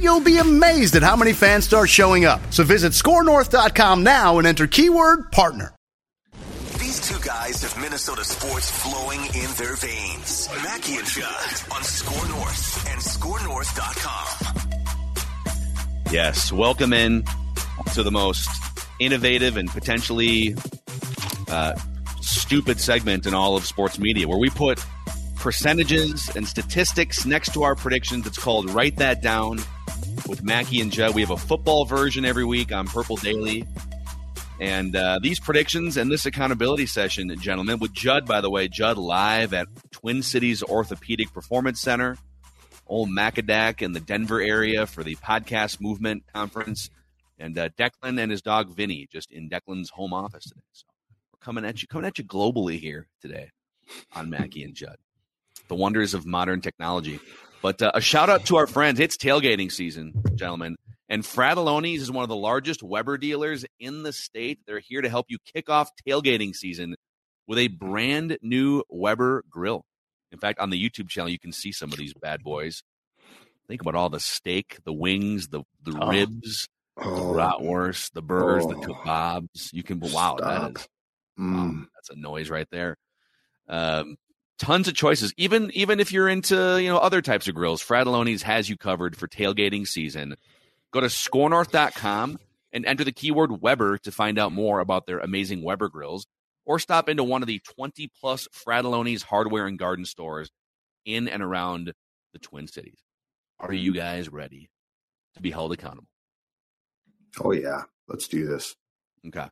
you'll be amazed at how many fans start showing up. So visit skornorth.com now and enter keyword partner. These two guys have Minnesota sports flowing in their veins. Mackey and Judd on SKOR North and SKORNorth.com. Yes, welcome in to the most innovative and potentially uh, stupid segment in all of sports media, where we put percentages and statistics next to our predictions. It's called Write That Down with Mackey and Judd. We have a football version every week on Purple Daily. And uh, these predictions and this accountability session, gentlemen, with Judd, by the way, Judd live at Twin Cities Orthopedic Performance Center, old Macadac in the Denver area for the podcast movement conference, and uh, Declan and his dog Vinny just in Declan's home office today. So we're coming at you, coming at you globally here today on Mackey and Judd, the wonders of modern technology. But uh, a shout out to our friends. It's tailgating season, gentlemen. And Fratallone's is one of the largest Weber dealers in the state. They're here to help you kick off tailgating season with a brand new Weber grill. In fact, on the YouTube channel, you can see some of these bad boys. Think about all the steak, the wings, the, the Oh. ribs, the Oh, bratwurst, the burgers, the Oh. kebabs. You can, wow, that Stop. is, wow, mm, that's a noise right there. Um, tons of choices. Even even if you're into you know other types of grills, Fratallone's has you covered for tailgating season. Go to skornorth.com and enter the keyword Weber to find out more about their amazing Weber grills, or stop into one of the 20 plus Fratallone's hardware and garden stores in and around the Twin Cities. Are you guys ready to be held accountable? oh yeah, let's do this. Okay.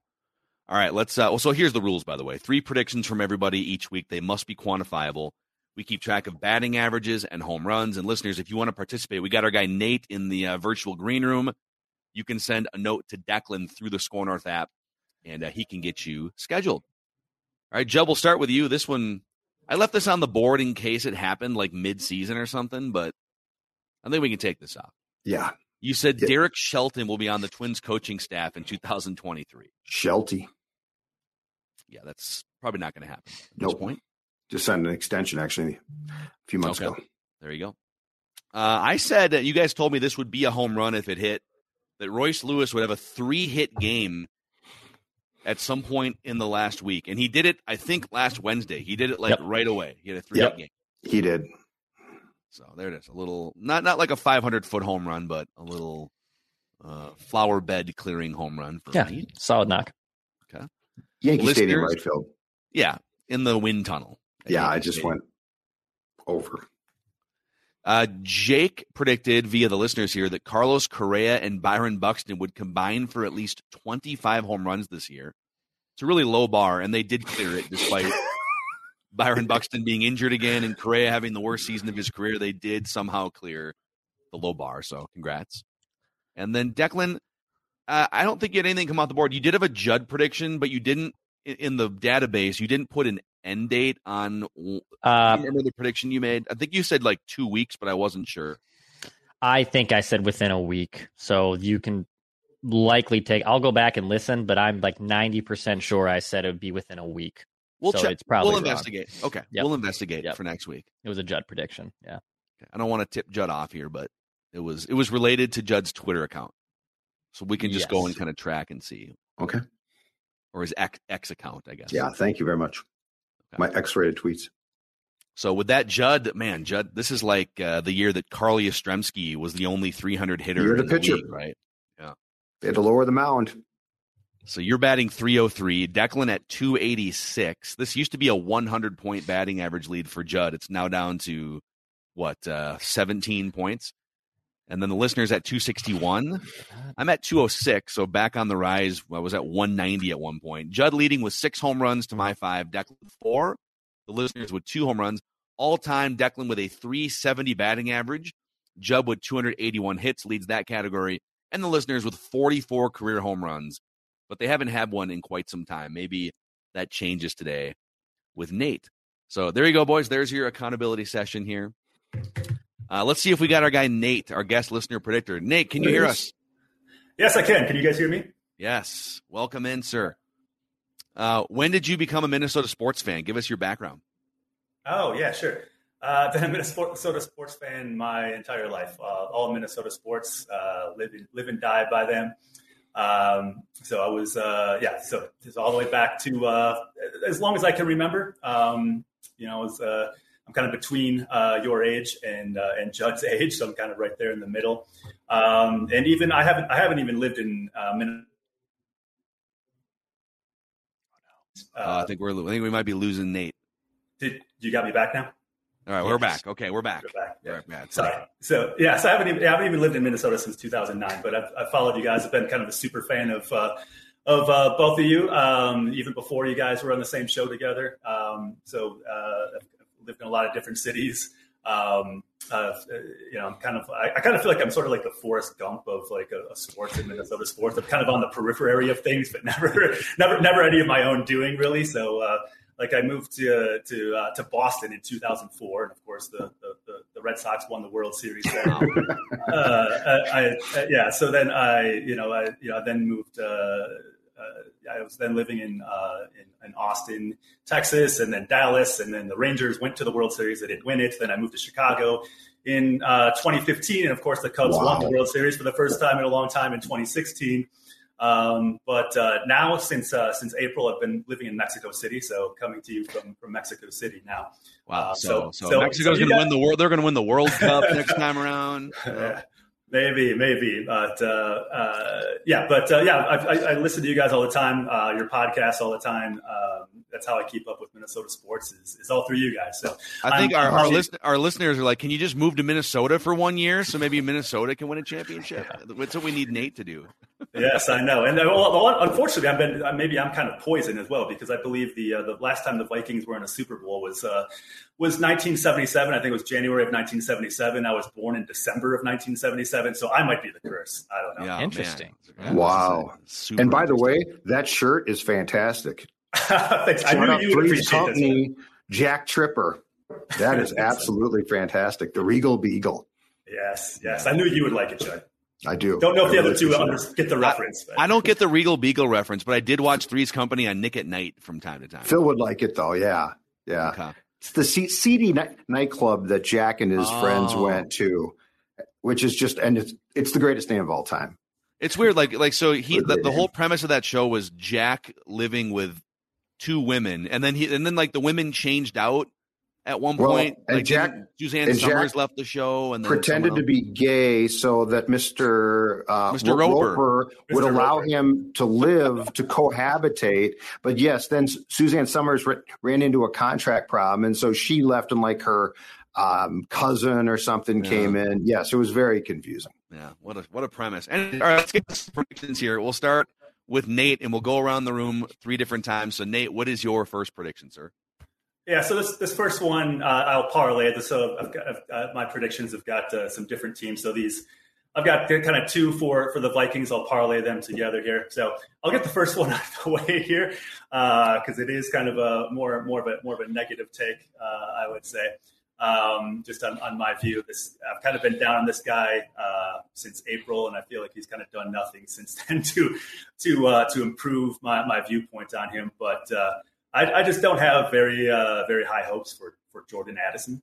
All right, let's uh well so here's the rules by the way. Three predictions from everybody each week. They must be quantifiable. We keep track of batting averages and home runs and listeners if you want to participate, we got our guy Nate in the uh, virtual green room. You can send a note to Declan through the SKOR North app and uh, he can get you scheduled. All right, Jeb, we'll start with you. This one I left this on the board in case it happened like mid-season or something, but I think we can take this off. Yeah, You said Yeah. Derek Shelton will be on the Twins coaching staff in 2023. Shelty. Yeah, that's probably not going to happen No Nope. point. Just signed an extension actually a few months Okay. ago. There you go. Uh, I said that you guys told me this would be a home run if it hit. That Royce Lewis would have a three hit game at some point in the last week, and he did it. I think last Wednesday. He did it like Yep. right away. He had a three Yep. hit game. He did. So there it is. A little not not like a 500 foot home run, but a little uh, flower bed clearing home run for Yeah, me. solid knock. Okay. Yankee Stadium right field. Yeah, in the wind tunnel. at Yeah, I just Stadium. went over. Uh, Jake predicted via the listeners here that Carlos Correa and Byron Buxton would combine for at least 25 home runs this year. It's a really low bar, and they did clear it despite Byron Buxton being injured again and Correa having the worst season of his career. They did somehow clear the low bar, so congrats. And then Declan, uh, I don't think you had anything come off the board. You did have a Judd prediction, but you didn't in- the database. You didn't put an end date on. Uh, remember the prediction you made? I think you said like two weeks, but I wasn't sure. I think I said within a week, so you can likely take. I'll go back and listen, but I'm like ninety percent sure I said it would be within a week. We'll So check. it's probably we'll wrong. investigate. Okay, Yep. we'll investigate Yep. for next week. It was a Judd prediction. Yeah. Okay. I don't want to tip Judd off here, but it was it was related to Judd's Twitter account, so we can just go and kind of track and see, Okay. or his X, X account, I guess. Yeah, thank you very much. Okay. My X-rated tweets. So with that, Judd, man, Judd, this is like uh, the year that Carl Yastrzemski was the only 300 hitter Year to in the pitcher. league, right? Yeah. They had to lower the mound. So you're batting 303, Declan at 286. This used to be a 100 point batting average lead for Judd. It's now down to what, uh, 17 points. And then the listeners at 261. I'm at 206, so back on the rise. I was at 190 at one point. Judd leading with six home runs to my five, Declan four. The listeners with two home runs. All time, Declan with a 370 batting average. Judd with 281 hits leads that category. And the listeners with 44 career home runs but they haven't had one in quite some time. Maybe that changes today with Nate. So there you go, boys. There's your accountability session here. Uh, let's see if we got our guy Nate, our guest listener predictor. Nate, can you hear us? Yes, I can. Can you guys hear me? Yes. Welcome in, sir. Uh, when did you become a Minnesota sports fan? Give us your background. Oh, yeah, sure. Uh, I've been a Minnesota sports fan my entire life. Uh, all Minnesota sports, uh, live, live and die by them. Um, so I was, uh, yeah, so just all the way back to uh, as long as I can remember. Um, you know, I was, uh, I'm kind of between uh, your age and uh, and Judd's age, so I'm kind of right there in the middle. Um, and even I haven't I haven't even lived in uh, Minnesota. I think we're I think we might be losing Nate. Did you got me back now? All right, we're back. Okay, we're back. We're back. Yeah. Back. Sorry. So yeah, so I haven't even I haven't even lived in Minnesota since 2009, but I've, I've followed you guys. I've been kind of a super fan of uh, of uh, both of you, um, even before you guys were on the same show together. Um, so uh, I've lived in a lot of different cities. Um, uh, you know, I'm kind of I, I, kind of feel like I'm sort of like the Forrest Gump of like a, a sports in Minnesota sports. I'm kind of on the periphery of things, but never never never any of my own doing really. So uh, like I moved to to uh, to Boston in 2004, and of course the, the, the Red Sox won the World Series uh, I, I, yeah, so then I you know I you know then moved. Uh, uh, I was then living in, uh, in, in Austin, Texas, and then Dallas, and then the Rangers went to the World Series. They didn't win it. Then I moved to Chicago in 2015, and of course the Cubs wow. won the World Series for the first time in a long time in 2016. Um, but uh, now, since uh, since April, I've been living in Mexico City, so coming to you from, from Mexico City now. Wow! Uh, so, so, so, Mexico's so going to win the world. They're going to win the World Cup next time around. Yeah. Maybe, maybe, but uh, uh, yeah, but uh, yeah, I, I, I, listen to you guys all the time, uh, your podcast all the time. Um, that's how I keep up with Minnesota sports is, is all through you guys. So I think I'm, our our, listen, our, listeners are like, can you just move to Minnesota for one year so maybe Minnesota can win a championship? That's what we need Nate to do. yes, I know, and uh, well, unfortunately, I've been uh, maybe I'm kind of poisoned as well because I believe the the last time the Vikings were in a Super Bowl was was 1977. I think it was January of 1977. I was born in December of 1977, so I might be the curse. I don't know. Yeah, Interesting. wow. And by the way, that shirt is fantastic. Thanks. Shout out Three's Company, Jack Tripper. That is absolutely fantastic. The Regal Beagle. Yes, yes. I knew you would like it, Judd. I do. Don't know if the other two under, get the reference. I, I, don't get the Regal Beagle reference, but I did watch Three's Company on Nick at Night from time to time. Phil would like it though. Yeah, yeah. Okay. It's the C- seedy night- nightclub that Jack and his oh. friends went to, which is just and it's it's the greatest name of all time. It's weird, like like so he the, the whole premise of that show was Jack living with two women, and then he and then like the women changed out at one well, point. And like Jack, Suzanne and Somers Jack left the show and pretended to be gay so that Mr. Uh, Mr. Roper, Roper would Mr. allow Roper. him to live to cohabitate. But yes, then Suzanne Somers ran into a contract problem, and so she left, and like her um, cousin or something yeah. came in. Yes, it was very confusing. Yeah, what a what a premise. And all right, let's get predictions here. We'll start with Nate, and we'll go around the room three different times. So, Nate, what is your first prediction, sir? Yeah, so this this first one uh, I'll parlay. It. So I've got, I've, uh, my predictions have got uh, some different teams. So these I've got kind of two for for the Vikings. I'll parlay them together here. So I'll get the first one out of the way here because uh, it is kind of a more more of a more of a negative take, uh, I would say. Um, just on, on, my view, this I've kind of been down on this guy uh, since April, and I feel like he's kind of done nothing since then to to to improve my, my viewpoint on him. But I, I just don't have very uh, very high hopes for for Jordan Addison.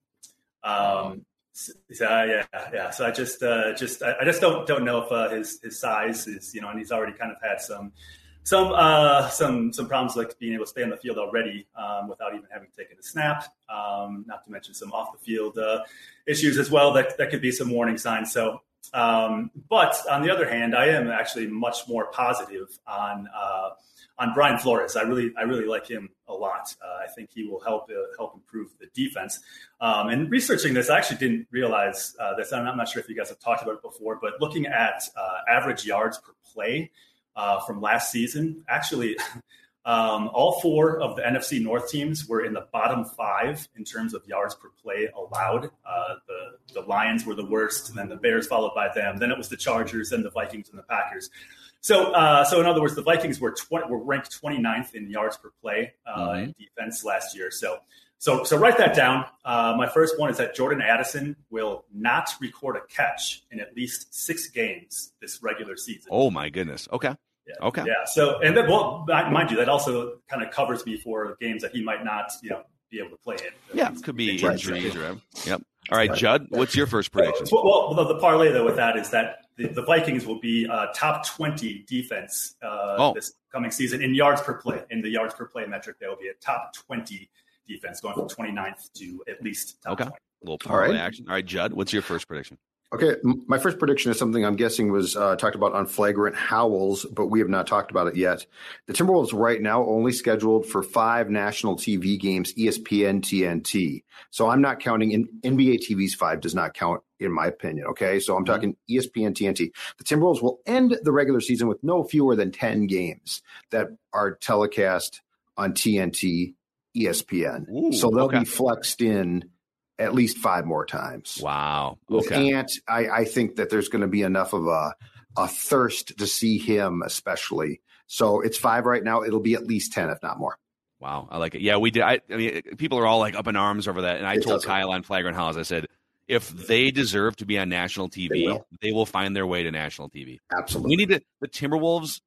Um, so, yeah, yeah. So I just uh, just I, I, just don't don't know if uh, his his size is you know, and he's already kind of had some some uh, some some problems like being able to stay on the field already um, without even having taken a snap. Um, not to mention some off the field uh, issues as well that that could be some warning signs. So Um, but on the other hand, I am actually much more positive on uh, on Brian Flores. I really I really like him a lot. Uh, I think he will help uh, help improve the defense. Um, and researching this, I actually didn't realize uh, this. I'm not sure if you guys have talked about it before, but looking at average yards per play uh, from last season, actually. Um, all four of the NFC North teams were in the bottom five in terms of yards per play allowed. Uh, the, the Lions were the worst, and then the Bears followed by them. Then it was the Chargers, and the Vikings, and the Packers. So, uh, so in other words, the Vikings were 20, were ranked 29th in yards per play uh, mm-hmm. defense last year. So, so, so write that down. Uh, my first one is that Jordan Addison will not record a catch in at least six games this regular season. Oh my goodness! Okay. Yeah. Okay. Yeah. So, and then, well, mind you, that also kind of covers me for games that he might not, you know, be able to play in. Yeah, could be injuries or Yep. All right, Judd, what's your first prediction? Well, well the, the, parlay though with that is that the, the Vikings will be uh, top twenty defense uh, oh. this coming season in yards per play. In the yards per play metric, they will be a top twenty defense, going from 29th to at least top okay. 20. A little parlay action. All right, Judd, what's your first prediction? Okay, my first prediction is something I'm guessing was uh, talked about on Flagrant Howls, but we have not talked about it yet. The Timberwolves right now only scheduled for five national TV games, ESPN, TNT. So I'm not counting in NBA TV's five does not count in my opinion. Okay, so I'm mm-hmm. talking ESPN, TNT. The Timberwolves will end the regular season with no fewer than ten games that are telecast on TNT, ESPN. Ooh, so they'll okay. be flexed in at least five more times. Wow. With Ant, I, I think that there's going to be enough of a a thirst to see him, especially. So it's five right now. It'll be at least ten, if not more. Wow, I like it. Yeah, we did. I, I mean, people are all like up in arms over that, and I it told Kyle on Flagrant Howls, I said, if they deserve to be on national TV, they will, they will find their way to national TV. Absolutely. We need to, the Timberwolves.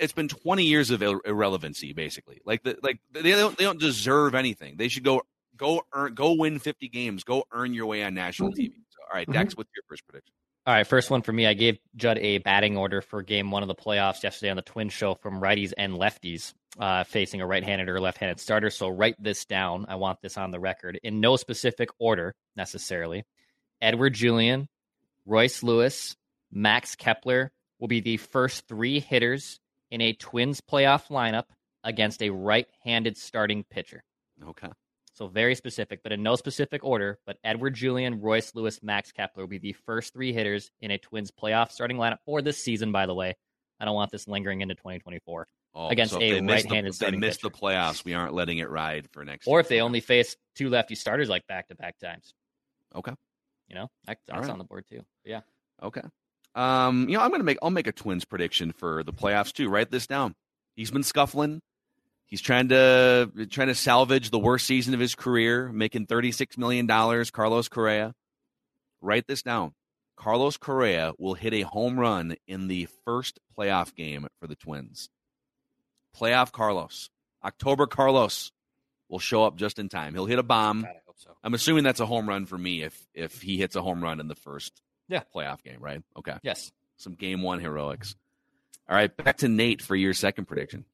It's been 20 years of irrelevancy, basically. Like the like they don't they don't deserve anything. They should go Go earn, go win 50 games. Go earn your way on national TV. So, all right, mm-hmm. Dex, what's your first prediction? All right, first one for me. I gave Judd a batting order for game one of the playoffs yesterday on the Twin Show from righties and lefties uh, facing a right-handed or left-handed starter. So write this down. I want this on the record in no specific order necessarily. Edouard Julien, Royce Lewis, Max Kepler will be the first three hitters in a Twins playoff lineup against a right-handed starting pitcher. Okay. So very specific, but in no specific order. But Edouard Julien, Royce Lewis, Max Kepler will be the first three hitters in a Twins playoff starting lineup for this season. By the way, I don't want this lingering into 2024 oh, against so a right-handed. The, they missed the playoffs. We aren't letting it ride for next. Or if they only face two lefty starters like back-to-back times. Okay. You know that, that's right. on the board too. Yeah. Okay. Um, you know, I'm gonna make I'll make a Twins prediction for the playoffs too. Write this down. He's been scuffling. He's trying to trying to salvage the worst season of his career, making thirty six million dollars. Carlos Correa, write this down. Carlos Correa will hit a home run in the first playoff game for the Twins. Playoff Carlos, October Carlos will show up just in time. He'll hit a bomb. God, so. I'm assuming that's a home run for me if if he hits a home run in the first yeah. playoff game, right? Okay. Yes. Some game one heroics. All right, back to Nate for your second prediction.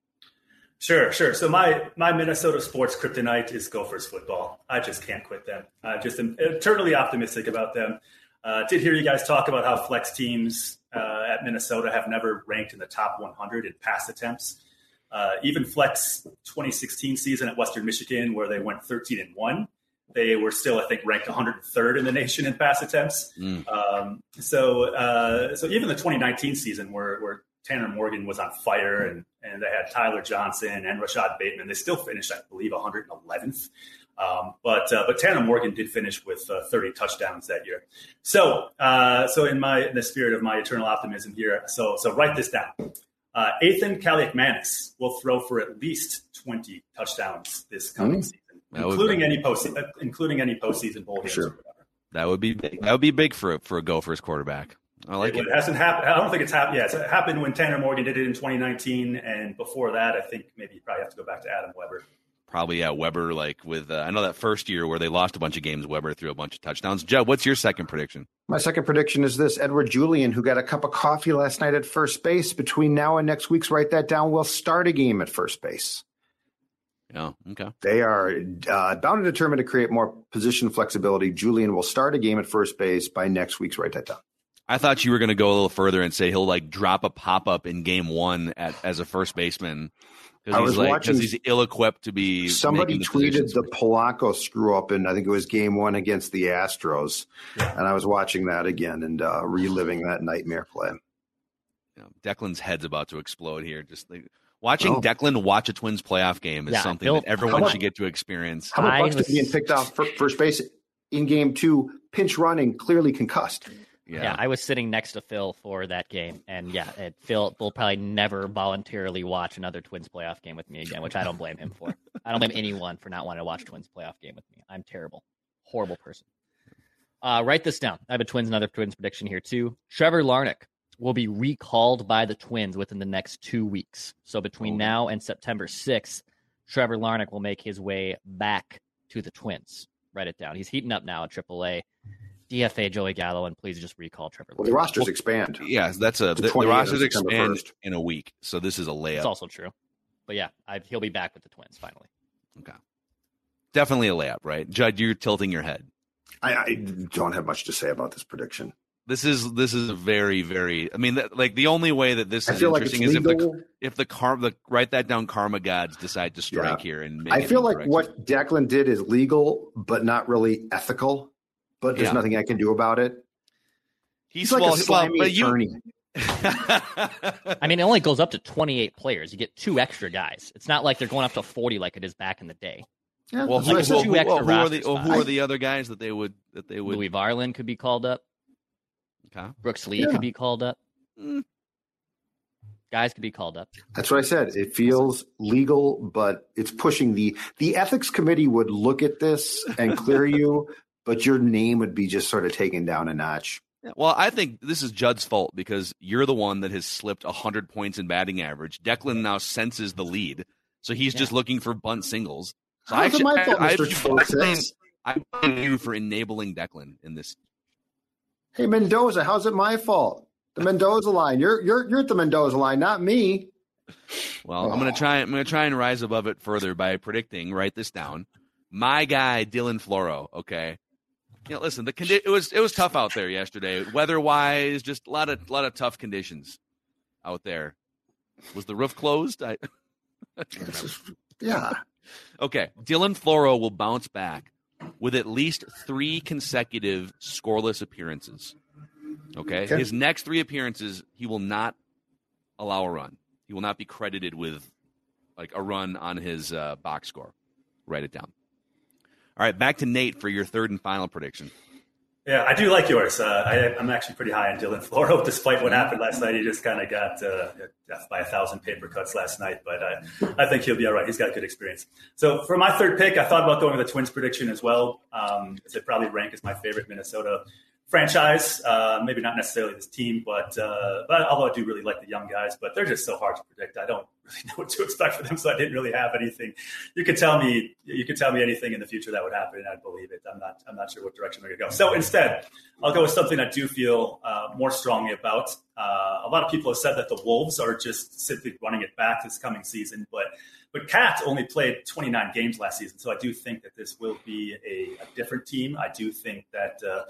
Sure, sure. So my my Minnesota sports kryptonite is Gophers football. I just can't quit them. I just am eternally optimistic about them. Uh, did hear you guys talk about how Fleck's teams uh, at Minnesota have never ranked in the top 100 in pass attempts. Uh, even Fleck's 2016 season at Western Michigan, where they went 13 and one, they were still, I think, ranked 103rd in the nation in pass attempts. Mm. Um, so, uh, so even the 2019 season, where, where Tanner Morgan was on fire, and and they had Tyler Johnson and Rashad Bateman. They still finished, I believe, 111th. Um, but uh, but Tanner Morgan did finish with uh, 30 touchdowns that year. So uh, so in my in the spirit of my eternal optimism here, so so write this down. Uh, Athan Kaliakmanis will throw for at least 20 touchdowns this coming mm. season, including any post uh, including any postseason bowl games. Sure. That would be big. that would be big for for a Gophers quarterback. I like it. It hasn't happened. I don't think it's happened. Yeah, it happened when Tanner Morgan did it in 2019, and before that, I think maybe you probably have to go back to Adam Weber. Probably yeah, Weber. Like with uh, I know that first year where they lost a bunch of games, Weber threw a bunch of touchdowns. Joe, what's your second prediction? My second prediction is this: Edouard Julien, who got a cup of coffee last night at first base, between now and next week's, write that down. Will start a game at first base. Yeah. Okay. They are uh, bound and determined to create more position flexibility. Julien will start a game at first base by next week's. Write that down. I thought you were going to go a little further and say he'll like drop a pop up in game one at, as a first baseman I was he's like watching- because he's ill equipped to be. Somebody the tweeted the Polanco screw up in I think it was game one against the Astros, and I was watching that again and uh, reliving that nightmare play. Yeah, Declan's head's about to explode here. Just like, watching Oh. Declan watch a Twins playoff game is Yeah, something that everyone How should get to experience. How about I Buxton was- being picked off fir- first base in game two, pinch running, clearly concussed? Yeah. I was sitting next to Phil for that game, and yeah, it, Phil will probably never voluntarily watch another Twins playoff game with me again, which I don't blame him for. I don't blame anyone for not wanting to watch Twins playoff game with me. I'm terrible, horrible person. Uh, write this down. I have a Twins, another Twins prediction here too. Trevor Larnach will be recalled by the Twins within the next two weeks. So between Oh. now and September 6th, Trevor Larnach will make his way back to the Twins. Write it down. He's heating up now at AAA. DFA Joey Gallo, and please just recall Trevor. Well, the Larnach. rosters expand. Yeah, that's a the, the rosters September expand in a week, so this is a layup. It's also true. But yeah, I, he'll be back with the Twins finally. okay, definitely a layup, right? Judd, you're tilting your head. I, I don't have much to say about this prediction. This is this is a very very. I mean, that, like the only way that this I is feel like it's interesting is if the legal. if the car the write that down karma gods decide to strike here and make I feel like incorrect. what Declan did is legal, but not really ethical. But there's Yeah. nothing I can do about it. he's, He's like well, a slimy well, but you- attorney. I mean, it only goes up to 28 players. You get two extra guys. It's not like they're going up to 40 like it is back in the day. Yeah, well, that's who, like said. who, two who, extra who are the roster who are the other guys that they would that they would Louie Varland could be called up. okay. Brooks Lee Yeah. could be called up. Mm. Guys could be called up. That's what I said. It feels legal, but it's pushing the the ethics committee would look at this and clear you, but your name would be just sort of taken down a notch. Well, I think this is Judd's fault because you're the one that has slipped 100 points in batting average. Declan now senses the lead, so he's just looking for bunt singles. So How's it actually- my fault, I- Mr. I blame- Schwartz? I blame you for enabling Declan in this. Hey Mendoza, how's it my fault? The Mendoza line. You're you're you're at the Mendoza line, not me. Well, I'm gonna oh. try. I'm gonna try and rise above it further by predicting. Write this down. My guy Dylan Floro. Okay. You know, listen. The condi- it was it was tough out there yesterday, weather wise. Just a lot of lot of tough conditions out there. Was the roof closed? I. I. Yeah. Okay, Dylan Floro will bounce back with at least three consecutive scoreless appearances. Okay? Okay. his next three appearances, he will not allow a run. He will not be credited with like a run on his uh, box score. Write it down. All right, back to Nate for your third and final prediction. Yeah, I do like yours. Uh, I, I'm actually pretty high on Dylan Floro, despite what happened last night. He just kind of got uh, by a thousand paper cuts last night, but I, I think he'll be all right. He's got good experience. So for my third pick, I thought about going with the Twins prediction as well. Um, they probably rank as my favorite Minnesota franchise. Uh, maybe not necessarily this team, but uh, but although I do really like the young guys, but they're just so hard to predict. I don't really know what to expect for them, so I didn't really have anything. You could tell me you could tell me anything in the future that would happen, and I'd believe it. I'm not I'm not sure what direction they're going to go. So instead, I'll go with something I do feel uh, more strongly about. Uh, a lot of people have said that the Wolves are just simply running it back this coming season, but but KAT only played 29 games last season, so I do think that this will be a, a different team. I do think that uh,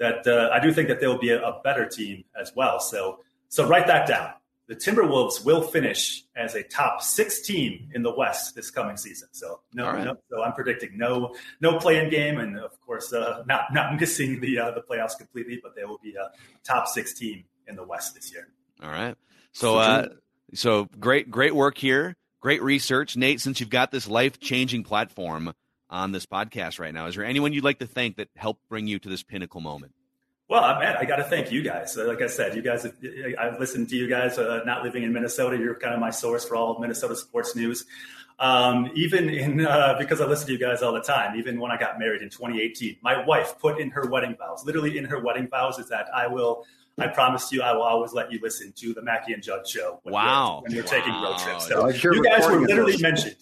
that uh, I do think that there will be a, a better team as well. So so write that down. The Timberwolves will finish as a top six team in the West this coming season. So no, right. no so I'm predicting no no play-in game, and of course uh, not not missing the uh, the playoffs completely, but they will be a top six team in the West this year. All right. So, uh, so great, great work here. Great research, Nate. Since you've got this life-changing platform on this podcast right now, is there anyone you'd like to thank that helped bring you to this pinnacle moment? Well, uh, man, I got to thank you guys. Uh, Like I said, you guys, I've listened to you guys. Uh, not living in Minnesota, you're kind of my source for all of Minnesota sports news. Um, even in uh, because I listen to you guys all the time. Even when I got married in 2018, my wife put in her wedding vows, literally in her wedding vows, is that I will. I promise you, I will always let you listen to the Mackey and Judd show. When Wow. We're, when we're taking road trips. So like you guys were literally mentioned.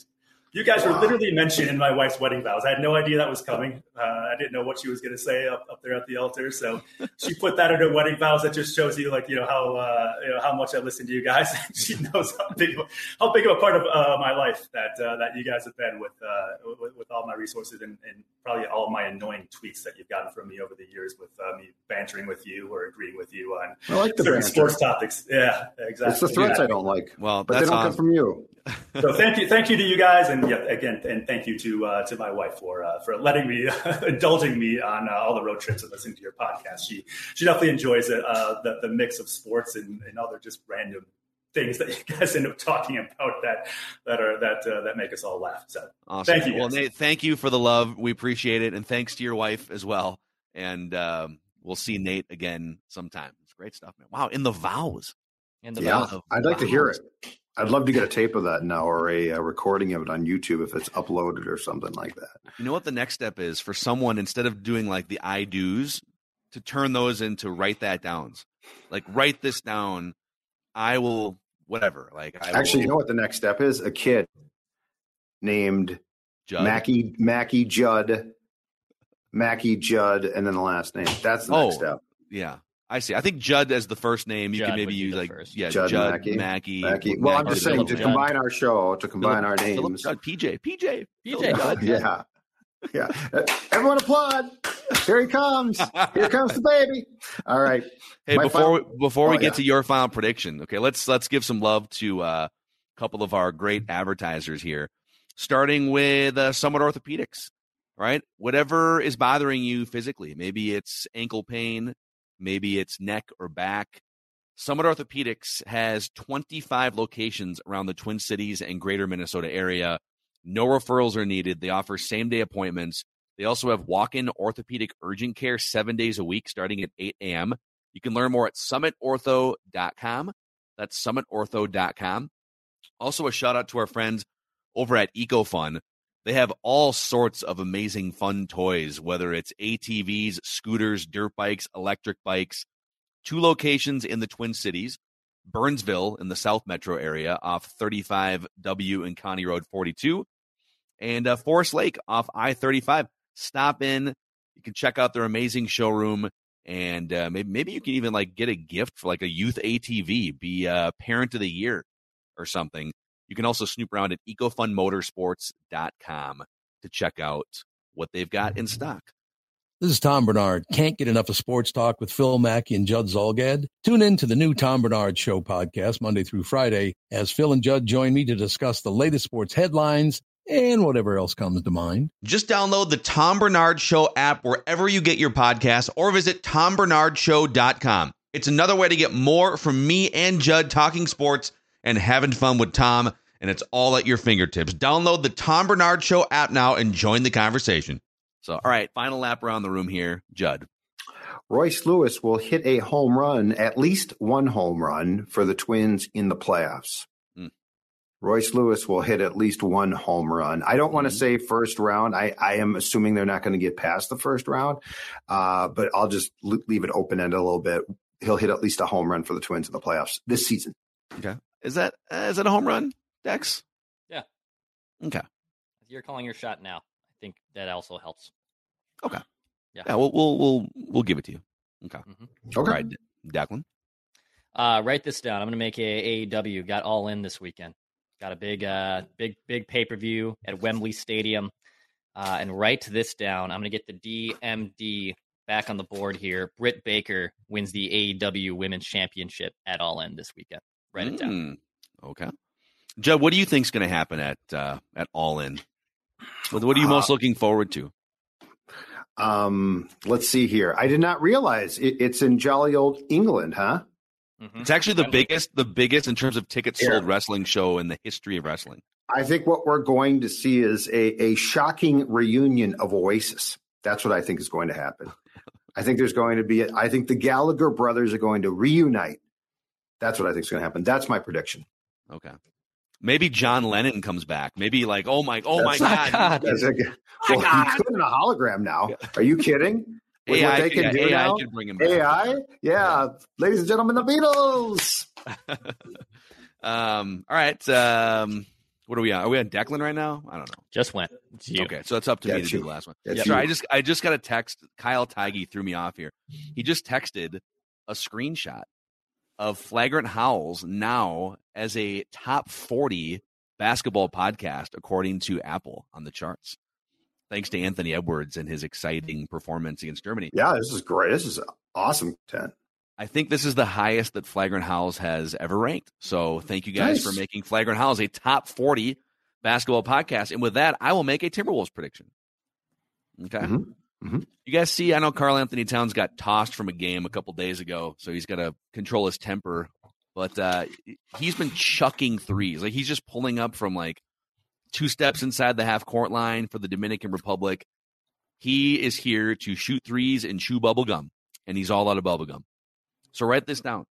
You guys were literally mentioned in my wife's wedding vows. I had no idea that was coming. Uh, I didn't know what she was going to say up, up there at the altar. So she put that in her wedding vows. That just shows you, like, you know, how uh, you know how much I listen to you guys. she knows how big of, how big of a part of uh, my life that uh, that you guys have been with, uh, with, with all my resources and, and, probably all my annoying tweets that you've gotten from me over the years with uh, me bantering with you or agreeing with you on I like the certain banter. sports topics. Yeah, exactly. It's the threats Yeah. I don't like. Well, but they don't on- come from you. so thank you, thank you to you guys, and yeah, again, and thank you to uh, to my wife for uh, for letting me, indulging me on uh, all the road trips and listening to your podcast. She she definitely enjoys it, uh, the the mix of sports and, and other just random things that you guys end up talking about that that are that uh, that make us all laugh. So Awesome. thank you. Well, guys. Nate, thank you for the love. We appreciate it, and thanks to your wife as well. And um, we'll see Nate again sometime. It's great stuff, man. Wow, in the vows. In the Yeah, vows. I'd like to hear it. I'd love to get a tape of that now or a, a recording of it on YouTube if it's uploaded or something like that. You know what the next step is for someone instead of doing like the I do's to turn those into write that downs. Like write this down. I will whatever. Like I Actually, will, you know what the next step is? A kid named Judd. Mackey Mackey Judd, Mackey Judd, and then the last name. That's the next Oh. step. Yeah, I see. I think Judd as the first name. You Judd can maybe use like first. yeah, Judd Judd, Mackey. Mackie. Mackey. Well, I'm Mackey, just saying to Judd. combine our show, to combine our Philip names. Judd, PJ, PJ, PJ. Judd. Yeah. Yeah. Everyone applaud. Here he comes. Here comes the baby. All right. Hey, My before final- we, before we Oh, get yeah. to your final prediction, okay, let's let's give some love to uh, a couple of our great advertisers here, starting with uh, Summit Orthopedics. Right, whatever is bothering you physically, maybe it's ankle pain, maybe it's neck or back. Summit Orthopedics has 25 locations around the Twin Cities and Greater Minnesota area. No referrals are needed. They offer same day appointments. They also have walk in orthopedic urgent care seven days a week starting at 8 a.m. You can learn more at summitortho.com. That's summitortho.com. Also, a shout out to our friends over at EcoFun. They have all sorts of amazing fun toys, whether it's ATVs, scooters, dirt bikes, electric bikes. Two locations in the Twin Cities Burnsville in the South Metro area off 35W and County Road 42, and uh, Forest Lake off I 35. Stop in. You can check out their amazing showroom and uh, maybe maybe you can even like get a gift for like a youth ATV, be a parent of the year or something. You can also snoop around at ecofunmotorsports.com to check out what they've got in mm-hmm. stock. This is Tom Barnard. Can't get enough of sports talk with Phil Mackey and Judd Zulgad? Tune in to the new Tom Barnard Show podcast Monday through Friday as Phil and Judd join me to discuss the latest sports headlines and whatever else comes to mind. Just download the Tom Barnard Show app wherever you get your podcasts or visit tombarnardshow.com. It's another way to get more from me and Judd talking sports and having fun with Tom, and it's all at your fingertips. Download the Tom Barnard Show app now and join the conversation. So, all right, final lap around the room here, Judd. Royce Lewis will hit a home run, at least one home run for the Twins in the playoffs. Hmm. Royce Lewis will hit at least one home run. I don't want to Mhm. say first round. I, I am assuming they're not going to get past the first round, uh, but I'll just leave it open ended a little bit. He'll hit at least a home run for the Twins in the playoffs this season. Is that uh, is that a home run, Dex? Yeah. Okay. You're calling your shot now. I think that also helps. Okay. Yeah. Yeah, we'll we'll we'll, we'll give it to you. Okay. Okay. All right, Declan. Uh, write this down. I'm going to make a AEW. Got all in this weekend. Got a big, uh, big, big pay per view at Wembley Stadium. Uh, and write this down. I'm going to get the DMD back on the board here. Britt Baker wins the AEW Women's Championship at All In this weekend. Write it down. Mm, Okay. Judd, what do you think's going to happen at uh, at All In? What, what are you most Uh, looking forward to? Um, let's see here. I did not realize it, it's in jolly old England, huh? Mhm. It's actually the Wembley. biggest, the biggest in terms of tickets Here. sold wrestling show in the history of wrestling. I think what we're going to see is a, a shocking reunion of Oasis. That's what I think is going to happen. I think there's going to be, I think the Gallagher brothers are going to reunite. That's what I think is going to happen. That's my prediction. Okay. Maybe John Lennon comes back. Maybe like, oh my, oh my That's- god, That's a- well, he could in a hologram now. Are you kidding? With AI, what they can yeah, do AI now? can bring him back. AI? Yeah. Ladies and gentlemen, the Beatles. um, all right. Um, What are we on? Are we on Declan right now? I don't know. Just went. It's you. Okay, so it's up to Yeah, me to it's do the last one. That's Sure, you. I just I just got a text. Kyle Theige threw me off here. He just texted a screenshot of Flagrant Howls now as a top 40 basketball podcast according to Apple on the charts. Thanks to Anthony Edwards and his exciting performance against Germany. Yeah, this is great. This is awesome. Ten. I think this is the highest that Flagrant Howls has ever ranked. So thank you guys Nice. for making Flagrant Howls a top 40 basketball podcast. And with that, I will make a Timberwolves prediction. Okay. Mhm. Mhm. You guys see, I know Karl-Anthony Towns got tossed from a game a couple days ago, so he's got to control his temper. But uh, he's been chucking threes. Like he's just pulling up from like two steps inside the half court line for the Dominican Republic. He is here to shoot threes and chew bubble gum, and he's all out of bubble gum. So write this down.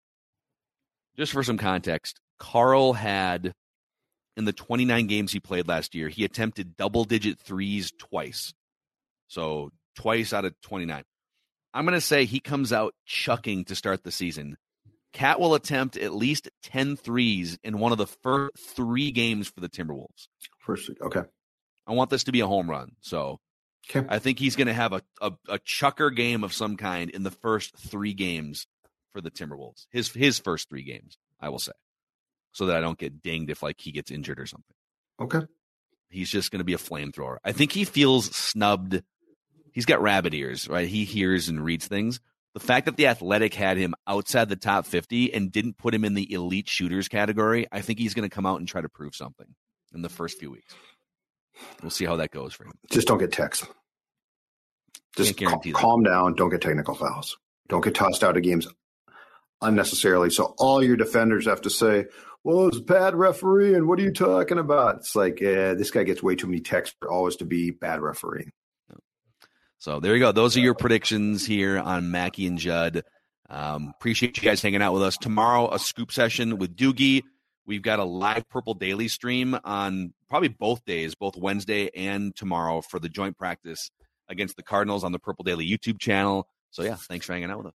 Just for some context, Karl had in the 29 games he played last year, he attempted double digit threes twice. So twice out of 29. I'm going to say he comes out chucking to start the season. KAT will attempt at least 10 threes in one of the first three games for the Timberwolves. First. Okay. I want this to be a home run. So Okay. I think he's going to have a, a, a chucker game of some kind in the first three games for the Timberwolves. His his first three games, I will say, so that I don't get dinged if like he gets injured or something. Okay. He's just going to be a flamethrower. I think he feels snubbed. He's got rabbit ears, right? He hears and reads things. The fact that the Athletic had him outside the top 50 and didn't put him in the elite shooters category, I think he's going to come out and try to prove something in the first few weeks. We'll see how that goes for him. Just don't get texts. Just guarantee cal- calm down. Don't get technical fouls. Don't get tossed out of games unnecessarily. So all your defenders have to say, "Well, it's a bad refereeing. What are you talking about?" It's like, eh, this guy gets way too many texts for always to be bad refereeing. So there you go. Those are your predictions here on Mackey and Judd. Um, appreciate you guys hanging out with us. Tomorrow, a scoop session with Doogie. We've got a live Purple Daily stream on probably both days, both Wednesday and tomorrow for the joint practice against the Cardinals on the Purple Daily YouTube channel. So yeah, thanks for hanging out with us.